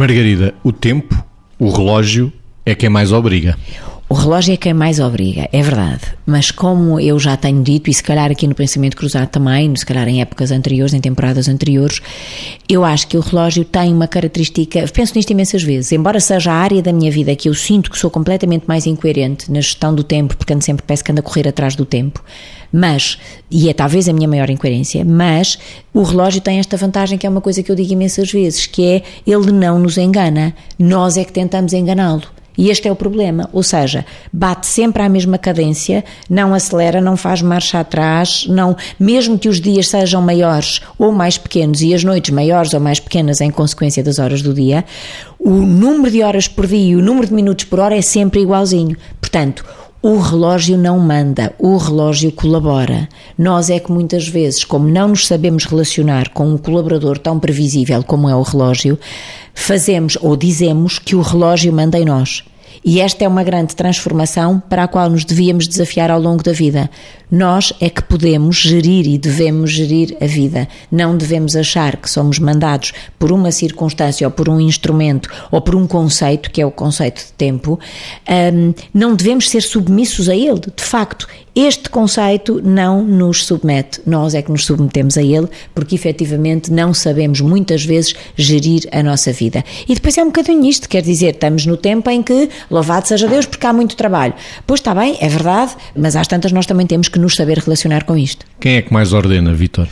Margarida, o tempo, o relógio, é quem mais obriga. O relógio é quem mais obriga, é verdade. Mas como eu já tenho dito, e se calhar aqui no Pensamento Cruzado também, se calhar em épocas anteriores, em temporadas anteriores, eu acho que o relógio tem uma característica, penso nisto imensas vezes, embora seja a área da minha vida que eu sinto que sou completamente mais incoerente na gestão do tempo, porque ando sempre peço que ando a correr atrás do tempo, mas, e é talvez a minha maior incoerência, mas o relógio tem esta vantagem que é uma coisa que eu digo imensas vezes, que é ele não nos engana, nós é que tentamos enganá-lo. E este é o problema, ou seja, bate sempre à mesma cadência, não acelera, não faz marcha atrás, não, mesmo que os dias sejam maiores ou mais pequenos e as noites maiores ou mais pequenas em consequência das horas do dia, o número de horas por dia e o número de minutos por hora é sempre igualzinho. Portanto, o relógio não manda, o relógio colabora. Nós é que muitas vezes, como não nos sabemos relacionar com um colaborador tão previsível como é o relógio, fazemos ou dizemos que o relógio manda em nós. E esta é uma grande transformação para a qual nos devíamos desafiar ao longo da vida. Nós é que podemos gerir e devemos gerir a vida. Não devemos achar que somos mandados por uma circunstância ou por um instrumento ou por um conceito, que é o conceito de tempo. Um, não devemos ser submissos a ele. De facto, este conceito não nos submete. Nós é que nos submetemos a ele porque efetivamente não sabemos muitas vezes gerir a nossa vida. E depois é um bocadinho isto, quer dizer, estamos no tempo em que Louvado seja Deus porque há muito trabalho. Pois está bem, é verdade, mas às tantas nós também temos que nos saber relacionar com isto. Quem é que mais ordena, Vitor?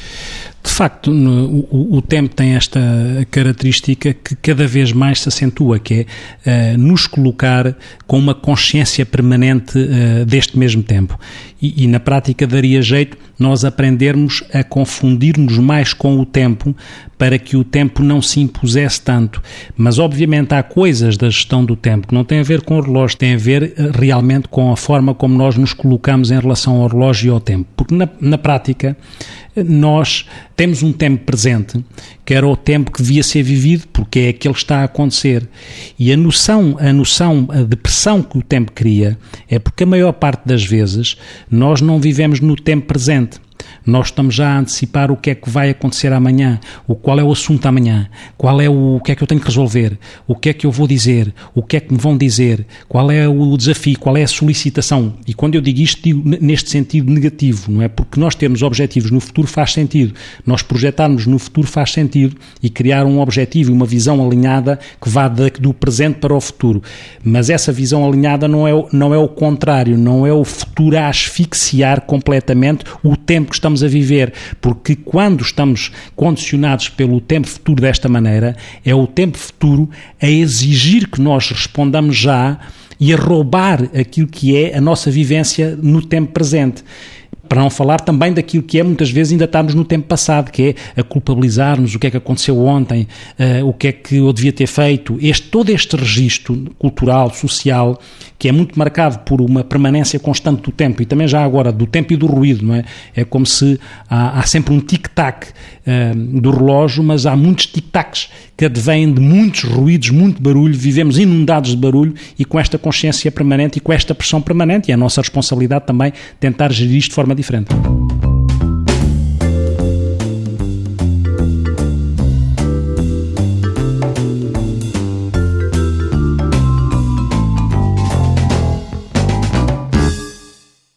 De facto, no, o, o, tempo tem esta característica que cada vez mais se acentua, que é uh, nos colocar com uma consciência permanente uh, deste mesmo tempo. E, e, na prática daria jeito nós aprendermos a confundirmos mais com o tempo para que o tempo não se impusesse tanto. Mas, obviamente, há coisas da gestão do tempo que não têm a ver com o relógio, têm a ver uh, realmente com a forma como nós nos colocamos em relação ao relógio e ao tempo. Porque, na, na prática, nós temos um tempo presente, que era o tempo que devia ser vivido, porque é aquele que está a acontecer. E a noção, a noção, a depressão que o tempo cria é porque a maior parte das vezes nós não vivemos no tempo presente. Nós estamos já a antecipar o que é que vai acontecer amanhã, o qual é o assunto amanhã, qual é o, o que é que eu tenho que resolver, o que é que eu vou dizer, o que é que me vão dizer, qual é o desafio, qual é a solicitação. E quando eu digo isto, digo neste sentido negativo, não é? Porque nós termos objetivos no futuro faz sentido, nós projetarmos no futuro faz sentido e criar um objetivo e uma visão alinhada que vá do presente para o futuro. Mas essa visão alinhada não é, não é o contrário, não é o futuro a asfixiar completamente o tempo que estamos a viver, porque quando estamos condicionados pelo tempo futuro desta maneira, é o tempo futuro a exigir que nós respondamos já e a roubar aquilo que é a nossa vivência no tempo presente. Para não falar também daquilo que é, muitas vezes, ainda estarmos no tempo passado, que é a culpabilizar-nos o que é que aconteceu ontem, uh, o que é que eu devia ter feito. Este, todo este registro cultural, social, que é muito marcado por uma permanência constante do tempo e também já agora do tempo e do ruído, não é? É como se há, há sempre um tic-tac uh, do relógio, mas há muitos tic-tacs que advêm de muitos ruídos, muito barulho, vivemos inundados de barulho e com esta consciência permanente e com esta pressão permanente, e é a nossa responsabilidade também tentar gerir isto de forma diferente.